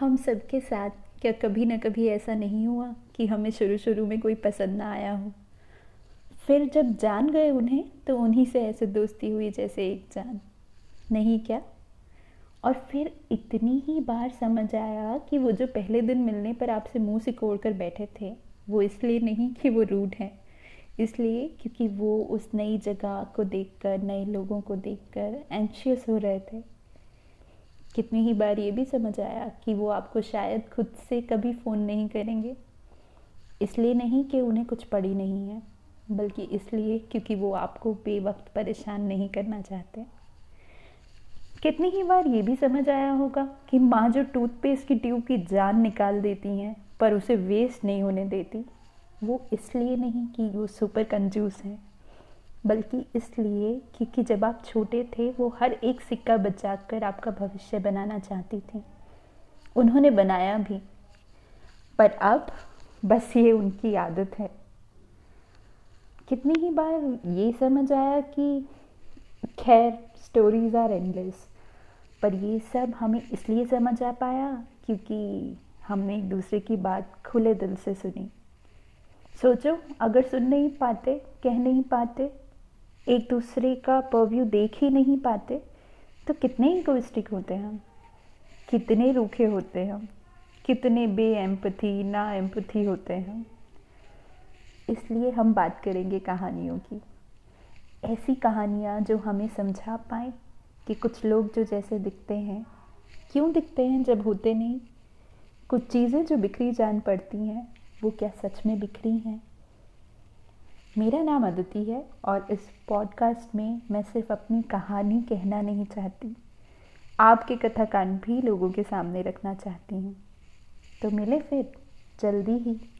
हम सबके साथ क्या कभी ना कभी ऐसा नहीं हुआ कि हमें शुरू शुरू में कोई पसंद ना आया हो? फिर जब जान गए उन्हें तो उन्हीं से ऐसे दोस्ती हुई जैसे एक जान। नहीं क्या? और फिर इतनी ही बार समझ आया कि वो जो पहले दिन मिलने पर आपसे मुँह सिकोड़ कर बैठे थे, वो इसलिए नहीं कि वो रूड हैं। इसलिए क्योंकि वो उस नई जगह को देखकर, नए लोगों को देखकर एंशियस हो रहे थे। कितनी ही बार ये भी समझ आया कि वो आपको शायद खुद से कभी फ़ोन नहीं करेंगे। इसलिए नहीं कि उन्हें कुछ पड़ी नहीं है, बल्कि इसलिए क्योंकि वो आपको बेवक्त परेशान नहीं करना चाहते। कितनी ही बार ये भी समझ आया होगा कि माँ जो टूथपेस्ट की ट्यूब की जान निकाल देती हैं, पर उसे वेस्ट नहीं होने देती, वो इसलिए नहीं कि वो सुपर कंजूस हैं। बल्कि इसलिए क्योंकि जब आप छोटे थे, वो हर एक सिक्का बचा कर आपका भविष्य बनाना चाहती थी। उन्होंने बनाया भी। पर अब बस ये उनकी आदत है। कितनी ही बार ये समझ आया कि खैर स्टोरीज आर एंडलेस पर ये सब हमें इसलिए समझ आ पाया क्योंकि हमने एक दूसरे की बात खुले दिल से सुनी। सोचो, अगर सुन नहीं पाते, कह नहीं पाते एक दूसरे का परव्यू देख ही नहीं पाते तो कितने इगोइस्टिक होते हैं हम? कितने रूखे होते हैं हम? कितने बे एम्पथी ना एम्पथी होते हैं इसलिए हम बात करेंगे कहानियों की। ऐसी कहानियाँ जो हमें समझा पाए कि कुछ लोग जो जैसे दिखते हैं, क्यों दिखते हैं जब होते नहीं? कुछ चीज़ें जो बिखरी जान पड़ती हैं, वो क्या सच में बिखरी हैं? मेरा नाम अदिति है और इस पॉडकास्ट में मैं सिर्फ़ अपनी कहानी कहना नहीं चाहती। आपके कथाकांड भी लोगों के सामने रखना चाहती हूँ। तो मिले फिर, जल्दी ही।